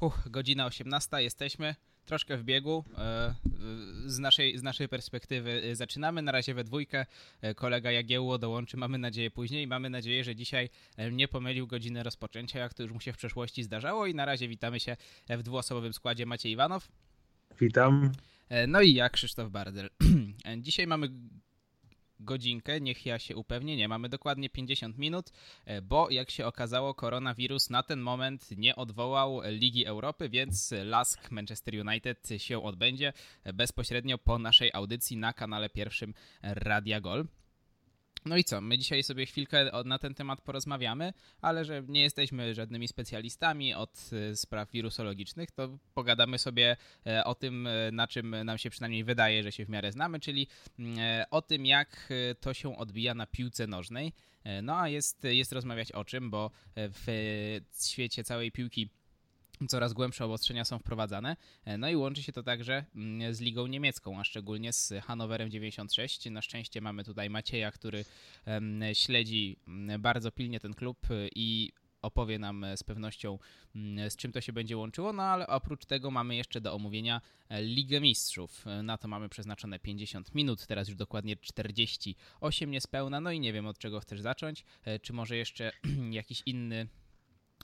Uch, godzina 18, jesteśmy troszkę w biegu. E, z naszej, z naszej perspektywy e, zaczynamy na razie we dwójkę. E, kolega Jagiełło dołączy, mamy nadzieję, później. Mamy nadzieję, że dzisiaj nie pomylił godziny rozpoczęcia, jak to już mu się w przeszłości zdarzało. I na razie witamy się w dwuosobowym składzie Maciej Iwanow. Witam. No i ja, Krzysztof Bardel. Dzisiaj mamy godzinkę, niech ja się upewnię, nie, mamy dokładnie 50 minut, e, bo jak się okazało, koronawirus na ten moment nie odwołał Ligi Europy, więc Lask Manchester United się odbędzie bezpośrednio po naszej audycji na kanale pierwszym Radia Gol. No i co? My dzisiaj sobie chwilkę na ten temat porozmawiamy, ale że nie jesteśmy żadnymi specjalistami od e, spraw wirusologicznych, to pogadamy sobie e, o tym, e, na czym nam się przynajmniej wydaje, że się w miarę znamy, czyli mm, o tym, jak to się odbija na piłce nożnej. No a jest, jest rozmawiać o czym, bo w świecie całej piłki coraz głębsze obostrzenia są wprowadzane. E, no i łączy się to także mm, z ligą niemiecką, a szczególnie z Hanowerem 96. Na szczęście mamy tutaj Macieja, który śledzi mm, bardzo pilnie ten klub e, i opowie nam z pewnością, mm, z czym to się będzie łączyło. No ale oprócz tego mamy jeszcze do omówienia e, Ligę Mistrzów. Na to mamy przeznaczone 50 minut, teraz już dokładnie 48 niespełna. No i nie wiem od czego chcesz zacząć. Czy może jeszcze jakiś inny,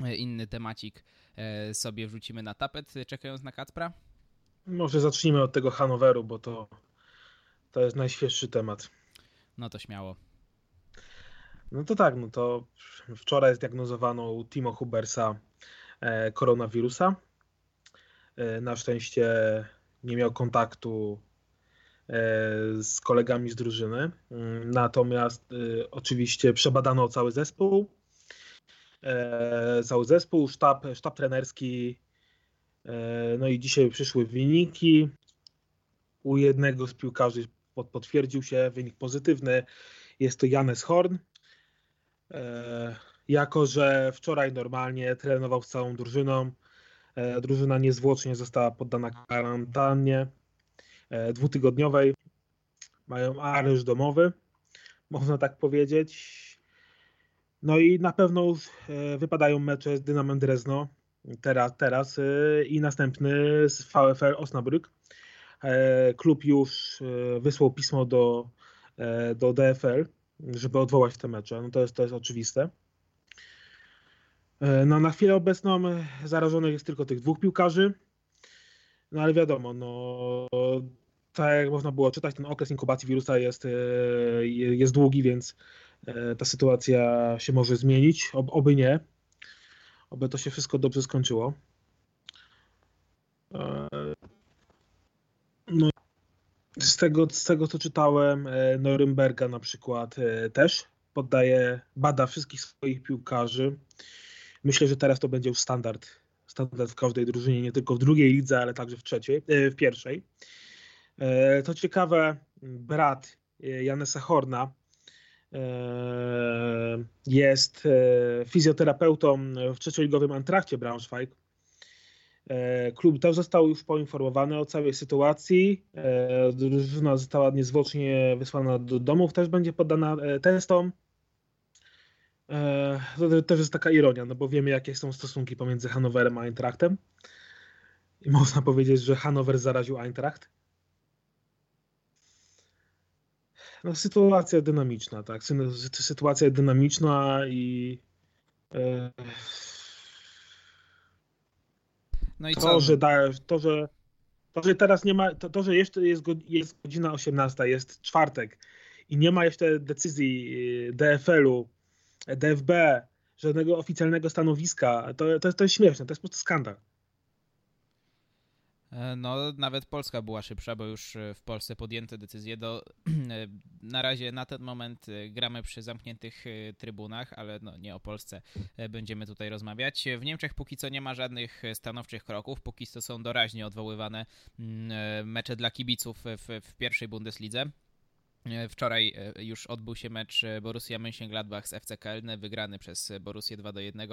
inny temacik E, sobie wrzucimy na tapet, czekając na Kacpra? Może zacznijmy od tego Hanoweru, bo to, to jest najświeższy temat. No to śmiało. No to tak, no to wczoraj zdiagnozowano u Timo Hubersa e, koronawirusa. E, na szczęście nie miał kontaktu z kolegami z drużyny. Mm, natomiast oczywiście przebadano cały zespół e, cały zespół, sztab, sztab trenerski. E, no i dzisiaj przyszły wyniki. U jednego z piłkarzy potwierdził się wynik pozytywny. Jest to Janes Horn. E, jako, że wczoraj normalnie trenował z całą drużyną, e, drużyna niezwłocznie została poddana kwarantannie dwutygodniowej. Mają areszt domowy, można tak powiedzieć. No i na pewno już e, wypadają mecze z Dynamem Drezno teraz, teraz e, i następny z VfL Osnabrück. E, klub już wysłał pismo do, do DFL, żeby odwołać te mecze. No to jest, to jest oczywiste. No na chwilę obecną zarażonych jest tylko tych dwóch piłkarzy. No ale wiadomo, no tak jak można było czytać, ten okres inkubacji wirusa jest, jest długi, więc E, ta sytuacja się może zmienić, oby nie, oby to się wszystko dobrze skończyło. E, no, z tego, z tego co czytałem, e, Norymberga na przykład też poddaje, bada wszystkich swoich piłkarzy. Myślę, że teraz to będzie już standard, standard w każdej drużynie, nie tylko w drugiej lidze, ale także w trzeciej, w pierwszej. To ciekawe, brat Janesa Horna, E, jest e, fizjoterapeutą w trzecioligowym Antrakcie Braunschweig. E, klub też został już poinformowany o całej sytuacji. Drużyna została niezwłocznie wysłana do domów, też będzie poddana testom. To też jest taka ironia, no bo wiemy jakie są stosunki pomiędzy Hanowerem a Eintrachtem. I można powiedzieć, że Hanower zaraził Eintracht. No, sytuacja dynamiczna, tak. Sytuacja dynamiczna i e, no i to, co? że da, to, że to, że teraz nie ma, to, to że jeszcze jest, jest godzina 18, jest czwartek i nie ma jeszcze decyzji e, DFL-u, DFB, żadnego oficjalnego stanowiska, to, to, to jest śmieszne, to jest po prostu skandal. E, no, nawet Polska była szybsza, bo już e, w Polsce podjęto decyzję. Do, e, na razie na ten moment gramy przy zamkniętych trybunach, ale no, nie o Polsce będziemy tutaj rozmawiać. W Niemczech póki co nie ma żadnych stanowczych kroków, póki co są doraźnie odwoływane mm, mecze dla kibiców w, w pierwszej Bundeslidze. E, wczoraj e, już odbył się mecz e, Borussia Mönchengladbach z FC Köln, wygrany przez Borussię 2 do 1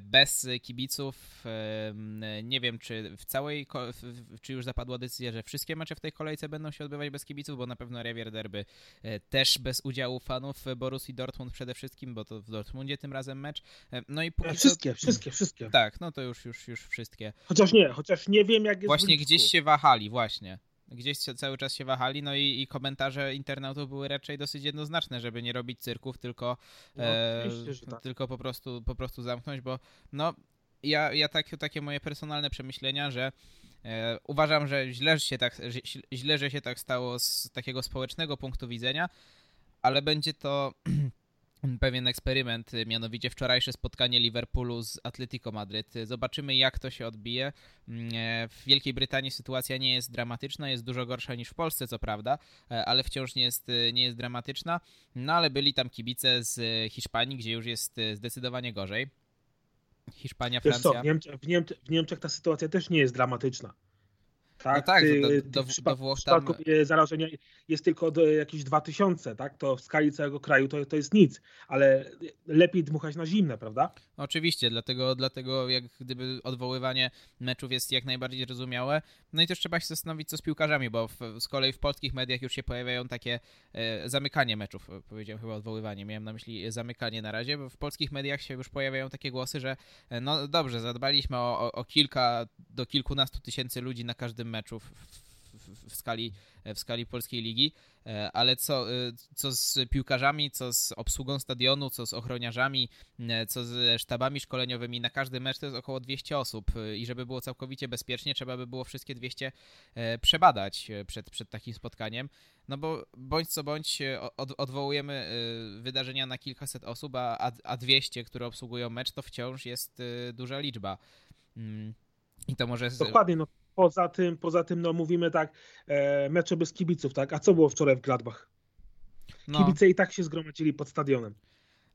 bez kibiców. Nie wiem, czy w całej, czy już zapadła decyzja, że wszystkie mecze w tej kolejce będą się odbywać bez kibiców, bo na pewno Revier Derby też bez udziału fanów Borussii Dortmund przede wszystkim, bo to w Dortmundzie tym razem mecz. No i póki wszystkie, wszystkie, wszystkie. Tak, no to już, już, już wszystkie. Chociaż nie, chociaż nie wiem jak jest Właśnie gdzieś się wahali, właśnie gdzieś cały czas się wahali, no i, i, komentarze internautów były raczej dosyć jednoznaczne, żeby nie robić cyrków, tylko, no, e, tak. tylko po, prostu, po prostu zamknąć, bo no, ja, ja tak, takie moje personalne przemyślenia, że e, uważam, że źle, się tak, że, źle, że się tak stało z takiego społecznego punktu widzenia, ale będzie to pewien eksperyment, mianowicie wczorajsze spotkanie Liverpoolu z Atletico Madryt. Zobaczymy, jak to się odbije. Mm, e, w Wielkiej Brytanii sytuacja nie jest dramatyczna, jest dużo gorsza niż w Polsce, co prawda, e, ale wciąż nie jest, e, nie jest dramatyczna. No ale byli tam kibice z Hiszpanii, gdzie już jest zdecydowanie gorzej. Hiszpania, Francja. Co, w, Niemczech, w, Niemczech, w Niemczech ta sytuacja też nie jest dramatyczna. Tak, no tak, do, do, do, do Włoch tam... zarażenia jest tylko do jakieś 2000, tak? To w skali całego kraju to, to jest nic, ale lepiej dmuchać na zimne, prawda? Oczywiście, dlatego, dlatego jak gdyby odwoływanie meczów jest jak najbardziej zrozumiałe. No i też trzeba się zastanowić, co z piłkarzami, bo w, z kolei w polskich mediach już się pojawiają takie e, zamykanie meczów, powiedziałem chyba odwoływanie, miałem na myśli zamykanie na razie, bo w polskich mediach się już pojawiają takie głosy, że e, no dobrze, zadbaliśmy o, o, o kilka do kilkunastu tysięcy ludzi na każdym meczów w, w, skali, w skali polskiej ligi, e, ale co, e, co z piłkarzami, co z obsługą stadionu, co z ochroniarzami, e, co ze sztabami szkoleniowymi, na każdy mecz to jest około 200 osób i żeby było całkowicie bezpiecznie, trzeba by było wszystkie 200 przebadać przed, przed takim spotkaniem, no bo bądź co bądź od, odwołujemy wydarzenia na kilkaset osób, a, a 200, które obsługują mecz, to wciąż jest duża liczba. Mm. I to może. Dokładnie, no poza tym, poza tym, no mówimy tak, e, mecze bez kibiców, tak? A co było wczoraj w Gladbach? No. Kibice i tak się zgromadzili pod stadionem.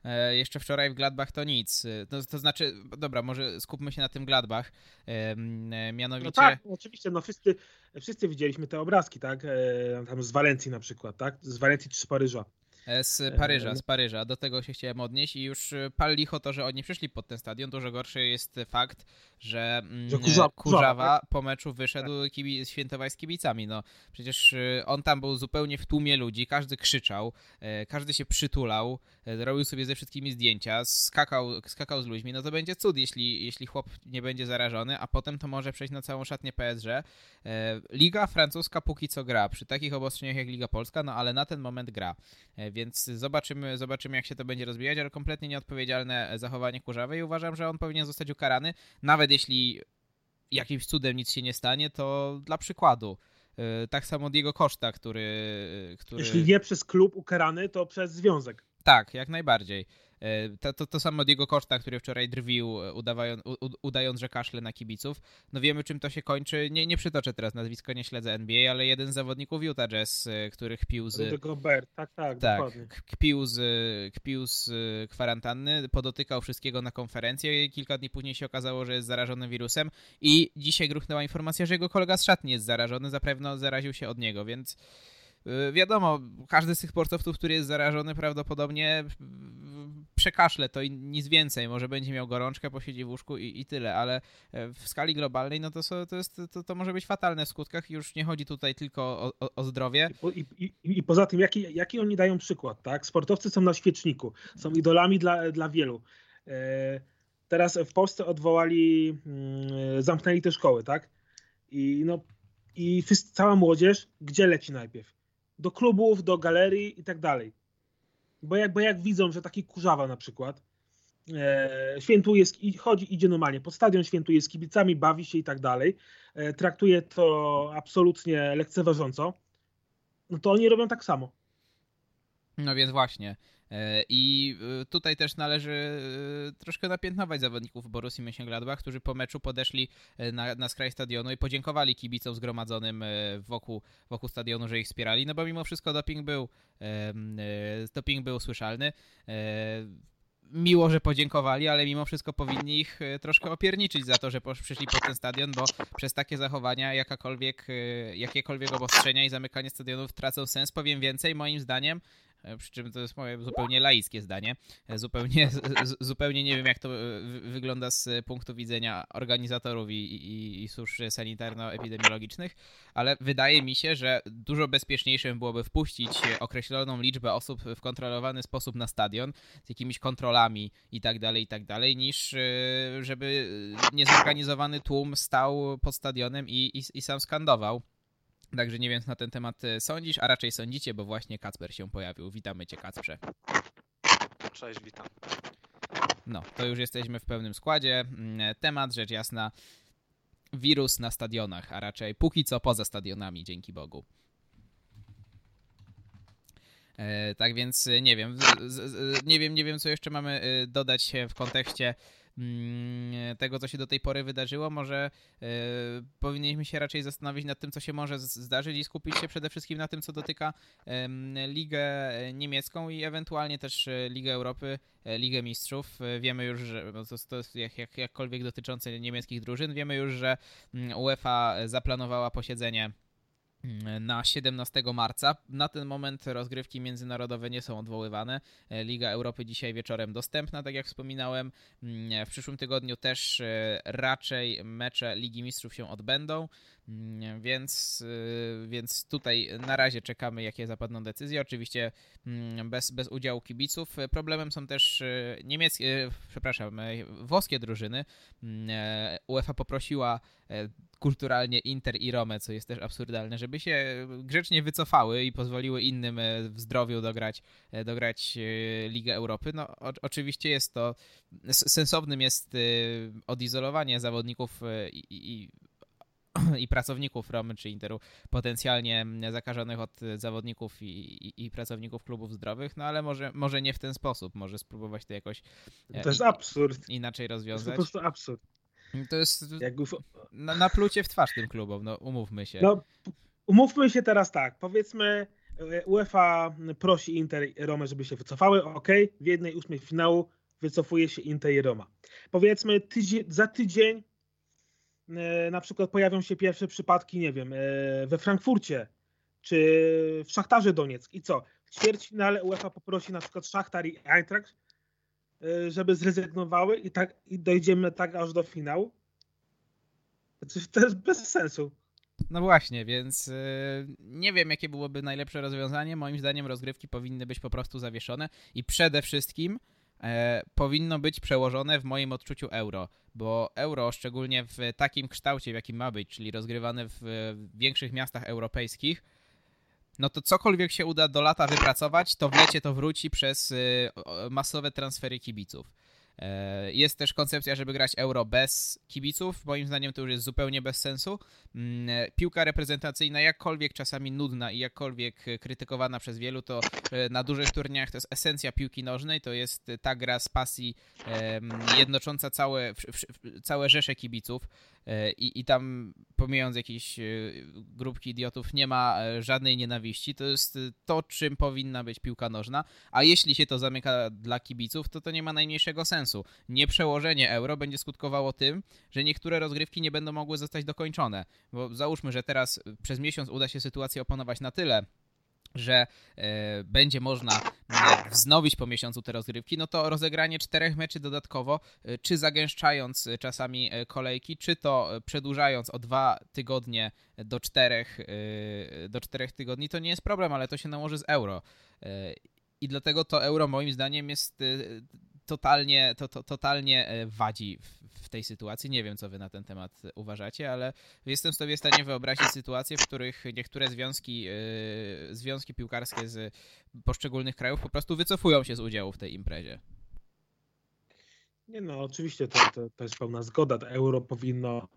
E, jeszcze wczoraj w Gladbach to nic. E, to, to znaczy, dobra, może skupmy się na tym Gladbach. E, mianowicie. No tak, oczywiście, no wszyscy, wszyscy widzieliśmy te obrazki, tak? E, tam z Walencji na przykład, tak? Z Walencji czy z Paryża. E, z Paryża, z Paryża. Do tego się chciałem odnieść i już e, pal licho to, że oni przyszli pod ten stadion. Dużo gorszy jest fakt, że, mm, że Kurzawa, Kurzawa tak? po meczu wyszedł tak. kibi, świętować z kibicami. No, przecież e, on tam był zupełnie w tłumie ludzi, każdy krzyczał, każdy się przytulał, robił sobie ze wszystkimi zdjęcia, skakał, skakał z ludźmi. No to będzie cud, jeśli, jeśli chłop nie będzie zarażony, a potem to może przejść na całą szatnię PSG. Liga francuska póki co gra, przy takich obostrzeniach jak Liga Polska, no ale na ten moment gra więc zobaczymy, zobaczymy jak się to będzie rozwijać, ale kompletnie nieodpowiedzialne zachowanie Kurzawy i uważam, że on powinien zostać ukarany, nawet jeśli jakimś cudem nic się nie stanie, to dla przykładu. Y, tak samo Diego Costa, który, który... Jeśli nie przez klub ukarany, to przez związek. Tak, jak najbardziej. E, to, to, to samo Diego Costa, który wczoraj drwił, e, udając, udając, że kaszle na kibiców. No wiemy, czym to się kończy. Nie, nie przytoczę teraz nazwiska, nie śledzę NBA, ale jeden z zawodników Utah Jazz, e, który kpił z... Gobert, tak, tak, tak dokładnie. Kpił z, kpił z kwarantanny, podotykał wszystkiego na konferencję i kilka dni później się okazało, że jest zarażony wirusem i dzisiaj gruchnęła informacja, że jego kolega z szatni jest zarażony, zapewne zaraził się od niego, więc... Wiadomo, każdy z tych sportowców, który jest zarażony, prawdopodobnie przekaszle to i nic więcej. Może będzie miał gorączkę, posiedzi w łóżku i, i tyle, ale e, w skali globalnej no to, to, jest, to, to może być fatalne w skutkach. Już nie chodzi tutaj tylko o, o, o zdrowie. I, i, I, poza tym, jaki, jaki oni dają przykład, tak? Sportowcy są na świeczniku, są idolami dla, dla wielu. E, teraz w Polsce odwołali, mm, zamknęli te szkoły, tak? I no i cała młodzież gdzie leci najpierw? Do klubów, do galerii i tak dalej bo jak, bo jak widzą, że taki kurzawa na przykład e, świętuje, chodzi, idzie normalnie pod stadion, świętuje z kibicami, bawi się i tak dalej, e, traktuje to absolutnie lekceważąco, no to oni robią tak samo. No więc właśnie. E, I e, tutaj też należy e, troszkę napiętnować zawodników Borussii Mönchengladbach, którzy po meczu podeszli na, na skraj stadionu i podziękowali kibicom zgromadzonym wokół, wokół stadionu, że ich wspierali, no bo mimo wszystko doping był, doping był słyszalny miło, że podziękowali, ale mimo wszystko powinni ich troszkę opierniczyć za to, że przyszli pod ten stadion, bo przez takie zachowania jakakolwiek, jakiekolwiek obostrzenia i zamykanie stadionów tracą sens. Powiem więcej, moim zdaniem przy czym to jest moje zupełnie laickie zdanie. E, zupełnie, zupełnie nie wiem, jak to e, wygląda z punktu widzenia organizatorów i, i, i służb sanitarno-epidemiologicznych, ale wydaje mi się, że dużo bezpieczniejszym byłoby wpuścić określoną liczbę osób w kontrolowany sposób na stadion, z jakimiś kontrolami i tak dalej, i tak dalej, niż żeby niezorganizowany tłum stał pod stadionem i, i, i sam skandował. Także nie wiem, co na ten temat e, sądzisz, a raczej sądzicie, bo właśnie Kacper się pojawił. Witamy cię, Kacprze. Cześć, witam. No, to już jesteśmy w pełnym składzie. Mm, e, temat, rzecz jasna, wirus na stadionach, a raczej póki co poza stadionami, dzięki Bogu. E, tak więc nie wiem, nie wiem, nie wiem, co jeszcze mamy dodać w kontekście tego, co się do tej pory wydarzyło, może e, powinniśmy się raczej zastanowić nad tym, co się może zdarzyć i skupić się przede wszystkim na tym, co dotyka Ligę Niemiecką i ewentualnie też e, Ligę Europy, e, Ligę Mistrzów. Wiemy już, że to jest jak, jak, jakkolwiek dotyczące niemieckich drużyn, wiemy już, że mm, UEFA zaplanowała posiedzenie na 17 marca. Na ten moment rozgrywki międzynarodowe nie są odwoływane. Liga Europy dzisiaj wieczorem dostępna, tak jak wspominałem. W przyszłym tygodniu też e, raczej mecze Ligi Mistrzów się odbędą. Mm, więc, y, więc tutaj na razie czekamy, jakie zapadną decyzje. Oczywiście mm, bez, bez udziału kibiców. Problemem są też y, niemieckie, y, przepraszam, włoskie drużyny. Mm, e, UEFA poprosiła e, kulturalnie Inter i Romę, co jest też absurdalne, żeby się grzecznie wycofały i pozwoliły innym e, w zdrowiu dograć, dograć Ligę Europy. No, o, oczywiście jest to, sensownym jest odizolowanie zawodników i, i i pracowników Romy czy Interu potencjalnie zakażonych od zawodników i, i, i, pracowników klubów zdrowych, no ale może, może nie w ten sposób, może spróbować to jakoś e, to jest absurd. inaczej rozwiązać. To jest po prostu absurd. To jest na, na plucie w twarz tym klubom, no umówmy się. No, umówmy się teraz tak, powiedzmy e, UEFA prosi Inter i Romę, żeby się wycofały, ok, w jednej ósmej finału wycofuje się Inter i Roma. Powiedzmy tydzień, za tydzień na przykład pojawią się pierwsze przypadki, nie wiem, e, we Frankfurcie czy w Szachtarze Donieck i co? W ćwierćfinale UEFA poprosi na przykład Szachtar i Eintracht, e, żeby zrezygnowały i tak i dojdziemy tak aż do finału. To jest bez sensu. No właśnie, więc nie wiem, jakie byłoby najlepsze rozwiązanie. Moim zdaniem rozgrywki powinny być po prostu zawieszone i przede wszystkim e, powinno być przełożone w moim odczuciu euro, bo euro, szczególnie w takim kształcie, w jakim ma być, czyli rozgrywane w większych miastach europejskich, no to cokolwiek się uda do lata wypracować, to w lecie to wróci przez y, masowe transfery kibiców. E, jest też koncepcja, żeby grać euro bez kibiców. Moim zdaniem to już jest zupełnie bez sensu. Mm, e, piłka reprezentacyjna, jakkolwiek czasami nudna i jakkolwiek krytykowana przez wielu, to e, na dużych turniejach to jest esencja piłki nożnej. To jest ta gra z pasji jednocząca całe, całe rzesze kibiców. I, I tam, pomijając jakieś grupki idiotów, nie ma żadnej nienawiści. To jest to, czym powinna być piłka nożna. A jeśli się to zamyka dla kibiców, to to nie ma najmniejszego sensu sensu. Nieprzełożenie euro będzie skutkowało tym, że niektóre rozgrywki nie będą mogły zostać dokończone. Bo załóżmy, że teraz przez miesiąc uda się sytuację opanować na tyle, że e, będzie można e, wznowić po miesiącu te rozgrywki, no to rozegranie czterech meczy dodatkowo, e, czy zagęszczając czasami kolejki, czy to przedłużając o dwa tygodnie do czterech, do czterech tygodni, to nie jest problem, ale to się nałoży z euro. I dlatego to euro moim zdaniem jest totalnie, to, to, totalnie e, wadzi w, w, tej sytuacji. Nie wiem, co wy na ten temat uważacie, ale jestem sobie w stanie wyobrazić sytuacje, w których niektóre związki, yy, związki piłkarskie z poszczególnych krajów po prostu wycofują się z udziału w tej imprezie. Nie no, oczywiście to, to, to jest pełna zgoda. To euro powinno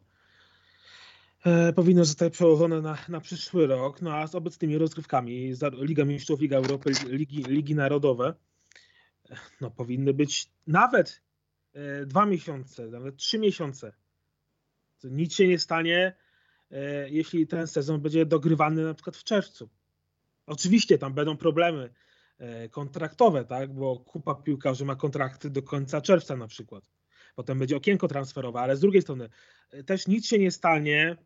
e, powinno zostać przełożone na, na przyszły rok, no a z obecnymi rozgrywkami Liga Mistrzów, Liga Europy, Ligi, Ligi Narodowe no, powinny być nawet e, dwa miesiące, nawet trzy miesiące. Nic się nie stanie, e, jeśli ten sezon będzie dogrywany na przykład w czerwcu. Oczywiście tam będą problemy kontraktowe, tak? Bo kupa piłkarzy ma kontrakty do końca czerwca na przykład. Potem będzie okienko transferowe, ale z drugiej strony też nic się nie stanie.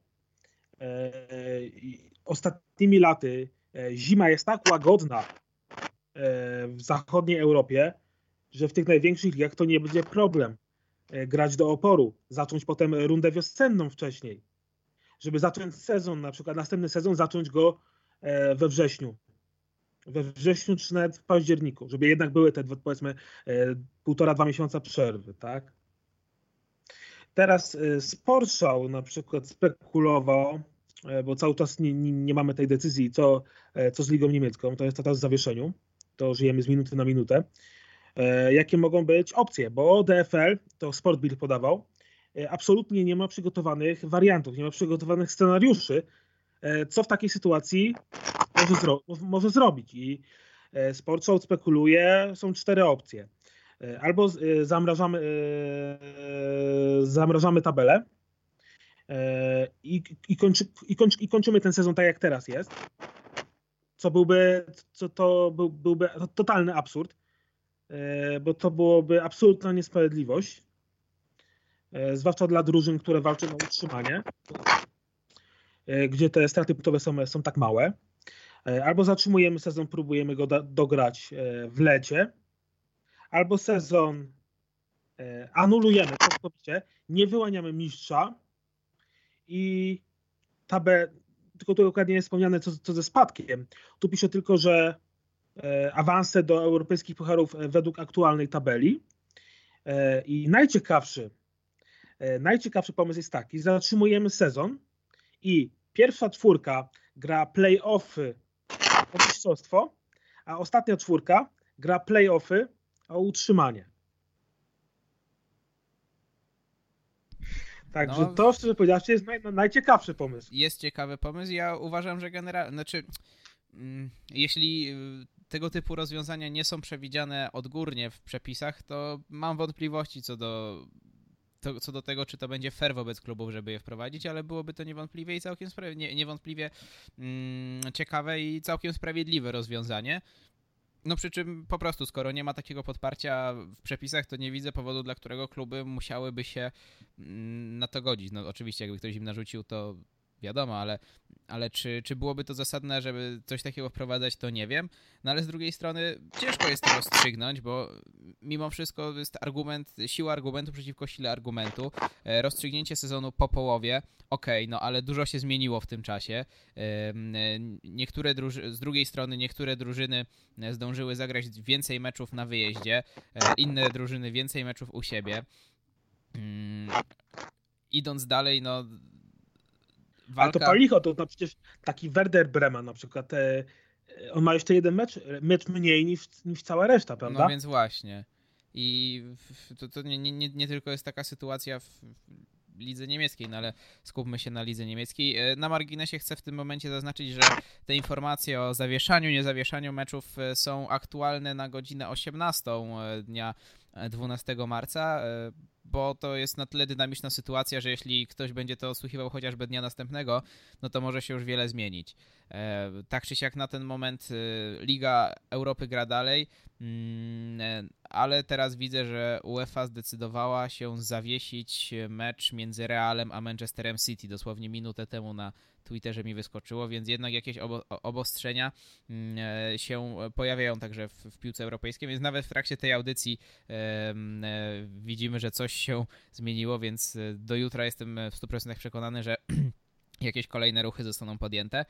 Ostatnimi laty zima jest tak łagodna w zachodniej Europie, że w tych największych ligach to nie będzie problem grać do oporu, zacząć potem rundę wiosenną wcześniej żeby zacząć sezon, na przykład następny sezon, zacząć go e, we wrześniu. We wrześniu czy nawet w październiku, żeby jednak były te powiedzmy e, półtora, dwa miesiąca przerwy, tak? Teraz e, Sportshow na przykład spekulował, bo cały czas nie, nie, mamy tej decyzji, co, co z Ligą Niemiecką, to jest teraz w zawieszeniu, to żyjemy z minuty na minutę. Jakie mogą być opcje, bo DFL, to Sportbill podawał, E, absolutnie nie ma przygotowanych wariantów, nie ma przygotowanych scenariuszy, e, co w takiej sytuacji może, zro może zrobić. I e, Sportshout spekuluje, są cztery opcje. Albo zamrażamy, zamrażamy tabelę i, i, kończy, i, kończy, i kończymy ten sezon tak, jak teraz jest, co byłby, co to był, byłby totalny absurd, bo to byłoby absolutna niesprawiedliwość E, zwłaszcza dla drużyn, które walczą o utrzymanie, e, gdzie te straty punktowe są, są tak małe. E, albo zatrzymujemy sezon, próbujemy go dograć w lecie, albo sezon anulujemy całkowicie, nie wyłaniamy mistrza i tabę, tylko tu dokładnie jest wspomniane co, co ze spadkiem. Tu piszę tylko, że awanse do europejskich pucharów według aktualnej tabeli. I najciekawszy E, najciekawszy pomysł jest taki, zatrzymujemy sezon i pierwsza czwórka gra play-offy o mistrzostwo, a ostatnia czwórka gra play-offy o utrzymanie. Także no, to, szczerze powiedziawszy, jest naj, najciekawszy pomysł. Jest ciekawy pomysł. Ja uważam, że generalnie, znaczy, mm, jeśli y, tego typu rozwiązania nie są przewidziane odgórnie w przepisach, to mam wątpliwości co do to, co do tego, czy to będzie fair wobec klubów, żeby je wprowadzić, ale byłoby to niewątpliwie i całkiem nie, niewątpliwie mm, ciekawe i całkiem sprawiedliwe rozwiązanie. No przy czym po prostu, skoro nie ma takiego podparcia w przepisach, to nie widzę powodu, dla którego kluby musiałyby się mm, na to godzić. No oczywiście, jakby ktoś im narzucił, to wiadomo, ale, ale czy, czy byłoby to zasadne, żeby coś takiego wprowadzać, to nie wiem. No ale z drugiej strony ciężko jest to rozstrzygnąć, bo mimo wszystko jest argument, siła argumentu przeciwko sile argumentu. E, rozstrzygnięcie sezonu po połowie, okej, okay, no ale dużo się zmieniło w tym czasie. E, niektóre z drugiej strony niektóre drużyny zdążyły zagrać więcej meczów na wyjeździe, e, inne drużyny więcej meczów u siebie. Mm, idąc dalej, no Walka... Ale to palicho, to no przecież taki Werder Bremen na przykład, e, on ma jeszcze jeden mecz, mecz mniej niż, niż cała reszta, prawda? No więc właśnie. I to, to nie, nie, nie tylko jest taka sytuacja w lidze niemieckiej, no ale skupmy się na lidze niemieckiej. E, na marginesie chcę w tym momencie zaznaczyć, że te informacje o zawieszaniu, niezawieszaniu meczów e, są aktualne na godzinę 18 dnia 12 marca bo to jest na tyle dynamiczna sytuacja, że jeśli ktoś będzie to odsłuchiwał chociażby dnia następnego, no to może się już wiele zmienić. E, tak czy siak na ten moment e, Liga Europy gra dalej, ale teraz widzę, że UEFA zdecydowała się zawiesić mecz między Realem a Manchesterem City dosłownie minutę temu na Twitterze mi wyskoczyło, więc jednak jakieś obo obostrzenia mm, e, się pojawiają także w, w, piłce europejskiej, więc nawet w trakcie tej audycji e, e, widzimy, że coś się zmieniło, więc e, do jutra jestem w 100% przekonany, że jakieś kolejne ruchy zostaną podjęte.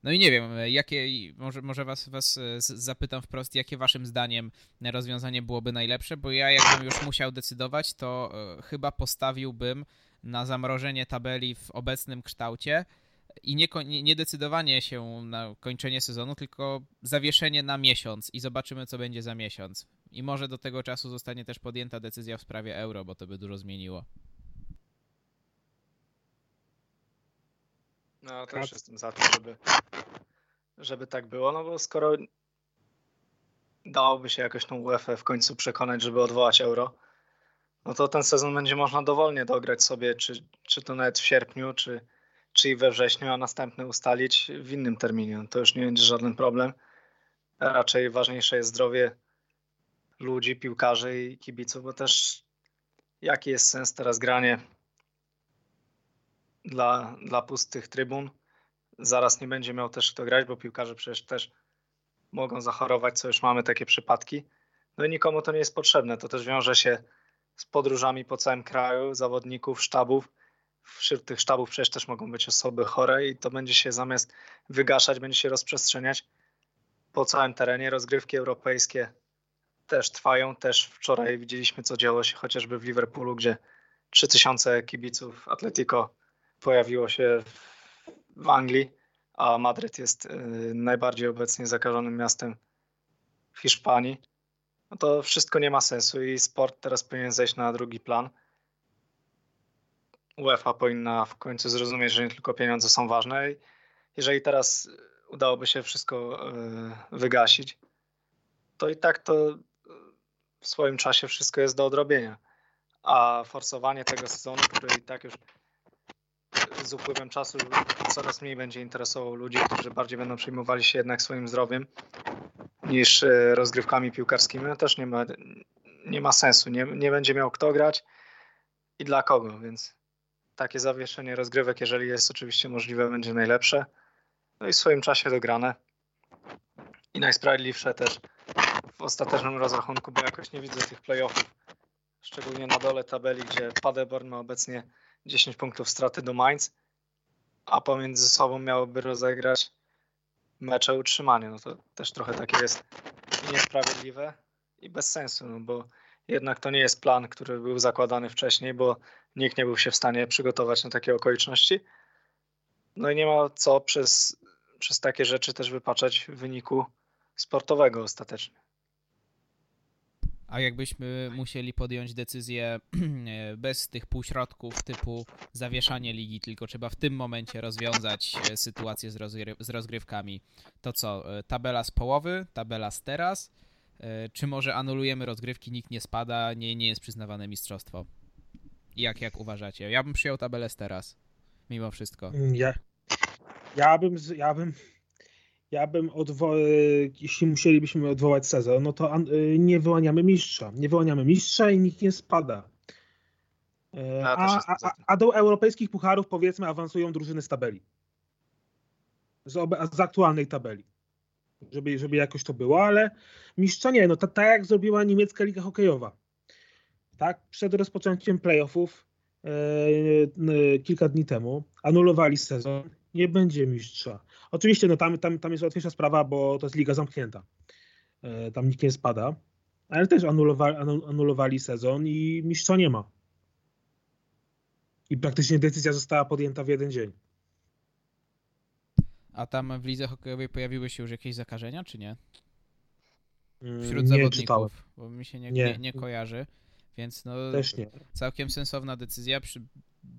E, no i nie wiem, jakie, może, może was, was zapytam wprost, jakie waszym zdaniem rozwiązanie byłoby najlepsze, bo ja jakbym już musiał decydować, to chyba postawiłbym na zamrożenie tabeli w obecnym kształcie i nie, nie decydowanie się na kończenie sezonu, tylko zawieszenie na miesiąc i zobaczymy, co będzie za miesiąc. I może do tego czasu zostanie też podjęta decyzja w sprawie euro, bo to by dużo zmieniło. No, też jestem za tym, żeby, żeby tak było, no bo skoro dałoby się jakoś tą UEFA w końcu przekonać, żeby odwołać euro, no to ten sezon będzie można dowolnie dograć sobie, czy, czy to nawet w sierpniu, czy, czyli we wrześniu, a następny ustalić w innym terminie. No to już nie będzie żaden problem. Raczej ważniejsze jest zdrowie ludzi, piłkarzy i kibiców, bo też jaki jest sens teraz granie dla, dla pustych trybun? Zaraz nie będzie miał też kto grać, bo piłkarze przecież też mogą zachorować, co już mamy takie przypadki. No i nikomu to nie jest potrzebne. To też wiąże się z podróżami po całym kraju, zawodników, sztabów. Wśród tych sztabów przecież też mogą być osoby chore i to będzie się zamiast wygaszać, będzie się rozprzestrzeniać po całym terenie. Rozgrywki europejskie też trwają. Też wczoraj widzieliśmy, co działo się chociażby w Liverpoolu, gdzie 3000 kibiców Atletico pojawiło się w Anglii, a Madryt jest y, najbardziej obecnie zakażonym miastem w Hiszpanii. No to wszystko nie ma sensu i sport teraz powinien zejść na drugi plan. UEFA powinna w końcu zrozumieć, że nie tylko pieniądze są ważne. Jeżeli teraz udałoby się wszystko y, wygasić, to i tak to w swoim czasie wszystko jest do odrobienia. A forsowanie tego sezonu, który i tak już z upływem czasu coraz mniej będzie interesował ludzi, którzy bardziej będą przejmowali się jednak swoim zdrowiem niż e, rozgrywkami piłkarskimi, no też nie ma, nie ma sensu. Nie, nie będzie miał kto grać i dla kogo, więc takie zawieszenie rozgrywek, jeżeli jest oczywiście możliwe, będzie najlepsze. No i w swoim czasie dograne. I najsprawiedliwsze też w ostatecznym rozrachunku, bo jakoś nie widzę tych playoffów, szczególnie na dole tabeli, gdzie Paderborn ma obecnie 10 punktów straty do Mainz, a pomiędzy sobą miałoby rozegrać mecze utrzymania. No to też trochę takie jest niesprawiedliwe i bez sensu, no bo jednak to nie jest plan, który był zakładany wcześniej, bo nikt nie był się w stanie przygotować na takie okoliczności. No i nie ma co przez, przez takie rzeczy też wypaczać wyniku sportowego ostatecznie. A jakbyśmy musieli podjąć decyzję bez tych półśrodków typu zawieszanie ligi, tylko trzeba w tym momencie rozwiązać e, sytuację z, rozgry z rozgrywkami, to co? E, tabela z połowy, tabela z teraz, e, czy może anulujemy rozgrywki, nikt nie spada, nie, nie jest przyznawane mistrzostwo? Jak, jak uważacie? Ja bym przyjął tabelę z teraz, mimo wszystko. Ja, ja bym, ja bym ja bym odwołał, jeśli musielibyśmy odwołać sezon, no to y, nie wyłaniamy mistrza. Nie wyłaniamy mistrza i nikt nie spada. E, a, a, a do europejskich pucharów powiedzmy awansują drużyny z tabeli. Z, z aktualnej tabeli. Żeby, żeby jakoś to było, ale mistrza nie. No tak ta jak zrobiła niemiecka liga hokejowa. Tak, przed rozpoczęciem playoffów e, e, kilka dni temu anulowali sezon. Nie będzie mistrza Oczywiście no tam, tam, tam jest łatwiejsza sprawa, bo to jest liga zamknięta. E, tam nikt nie spada, ale też anulowali, anulowali sezon i mistrza nie ma. I praktycznie decyzja została podjęta w jeden dzień. A tam w lidze hokejowej pojawiły się już jakieś zakażenia, czy nie? Mm, Wśród nie zawodników, czytałem. bo mi się nie, nie. nie, nie kojarzy. Więc no, całkiem sensowna decyzja.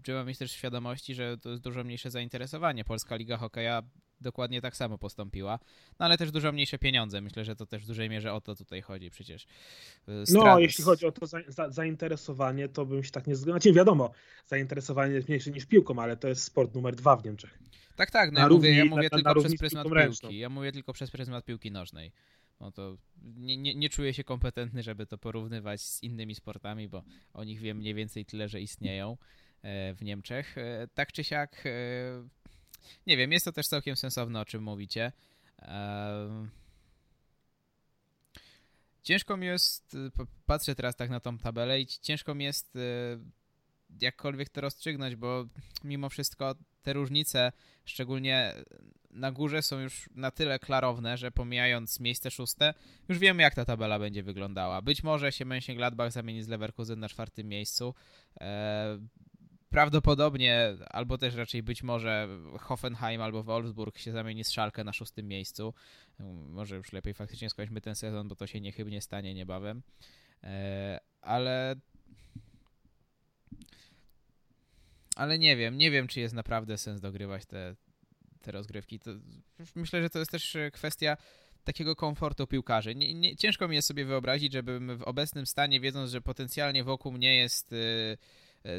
Trzeba mieć też świadomości, że to jest dużo mniejsze zainteresowanie. Polska Liga Hokeja dokładnie tak samo postąpiła, no ale też dużo mniejsze pieniądze. Myślę, że to też w dużej mierze o to tutaj chodzi przecież. Y, no, jeśli chodzi o to za, za, zainteresowanie, to bym się tak nie zgodził. Znaczy, wiadomo, zainteresowanie jest mniejsze niż piłką, ale to jest sport numer dwa w Niemczech. Tak, tak, no ja, równi, mówię, ja mówię na, tylko na przez pryzmat piłki. Ja mówię tylko przez pryzmat piłki nożnej. No to nie, nie, nie czuję się kompetentny, żeby to porównywać z innymi sportami, bo o nich wiem mniej więcej tyle, że istnieją e, w Niemczech. E, tak czy siak e, nie wiem, jest to też całkiem sensowne, o czym mówicie. Ciężko mi jest, y, patrzę teraz tak na tą tabelę i ciężko mi jest y, jakkolwiek to rozstrzygnąć, bo mimo wszystko te różnice, szczególnie na górze, są już na tyle klarowne, że pomijając miejsce szóste, już wiemy jak ta tabela będzie wyglądała. Być może się Mönchengladbach zamieni z Leverkusen na czwartym miejscu. Prawdopodobnie, albo też raczej być może Hoffenheim albo Wolfsburg się zamieni z Schalke na szóstym miejscu. Może już lepiej faktycznie skończmy ten sezon, bo to się niechybnie stanie niebawem. E, ale ale nie wiem, nie wiem, czy jest naprawdę sens dogrywać te, te rozgrywki. To, myślę, że to jest też kwestia takiego komfortu piłkarzy. Nie, nie, ciężko mi jest sobie wyobrazić, żebym w obecnym stanie, wiedząc, że potencjalnie wokół mnie jest y,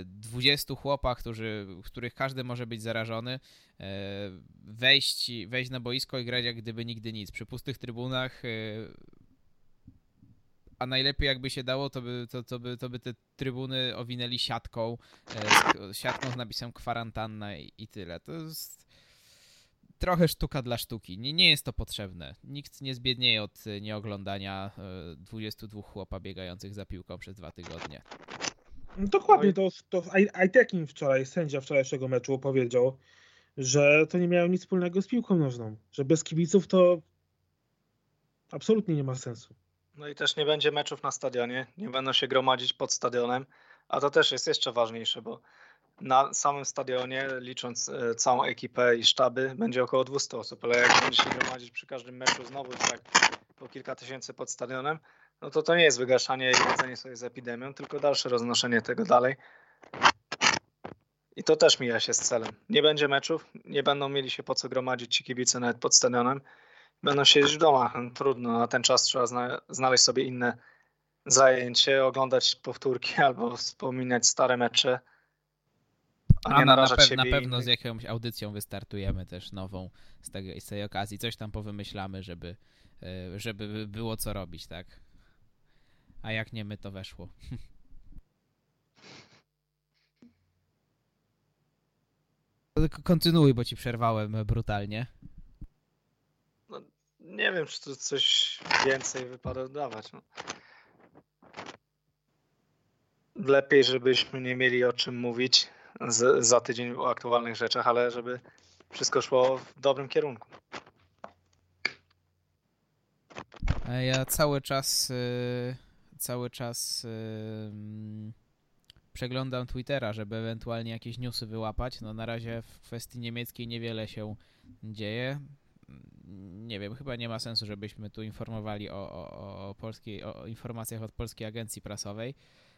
20 chłopach, którzy, których każdy może być zarażony, wejść, wejść na boisko i grać jak gdyby nigdy nic. Przy pustych trybunach a najlepiej jakby się dało, to by, to, to, by, to by te trybuny owinęli siatką, e, siatką z napisem kwarantanna i, i tyle. To jest trochę sztuka dla sztuki. Nie, nie jest to potrzebne. Nikt nie zbiednieje od nieoglądania 22 e, chłopa biegających za piłką przez dwa tygodnie. Dokładnie, to, to Ajtekin wczoraj, sędzia wczorajszego meczu powiedział, że to nie miało nic wspólnego z piłką nożną, że bez kibiców to absolutnie nie ma sensu. No i też nie będzie meczów na stadionie, nie będą się gromadzić pod stadionem, a to też jest jeszcze ważniejsze, bo na samym stadionie, licząc e, całą ekipę i sztaby, będzie około 200 osób, ale jak będzie się gromadzić przy każdym meczu znowu tak po kilka tysięcy pod stadionem, no to to nie jest wygaszanie i radzenie sobie z epidemią, tylko dalsze roznoszenie tego dalej. I to też mija się z celem. Nie będzie meczów, nie będą mieli się po co gromadzić ci kibice nawet pod stadionem będą siedzieć w domach. No, trudno, na ten czas trzeba zna znaleźć sobie inne zajęcie, oglądać powtórki albo wspominać stare mecze. A, nie na, na, pe na pewno z jakąś audycją wystartujemy też nową z, tego, z tej okazji. Coś tam powymyślamy, żeby, e, żeby było co robić, tak? A jak nie my, to weszło. Kontynuuj, bo ci przerwałem brutalnie nie wiem, czy tu coś więcej wypada dodawać. No. Lepiej, żebyśmy nie mieli o czym mówić z, za tydzień o aktualnych rzeczach, ale żeby wszystko szło w dobrym kierunku. Ja cały czas y, cały czas przeglądam Twittera, żeby ewentualnie jakieś newsy wyłapać. No na razie w kwestii niemieckiej niewiele się dzieje nie wiem, chyba nie ma sensu, żebyśmy tu informowali o, o, o, polskiej, o informacjach od Polskiej Agencji Prasowej.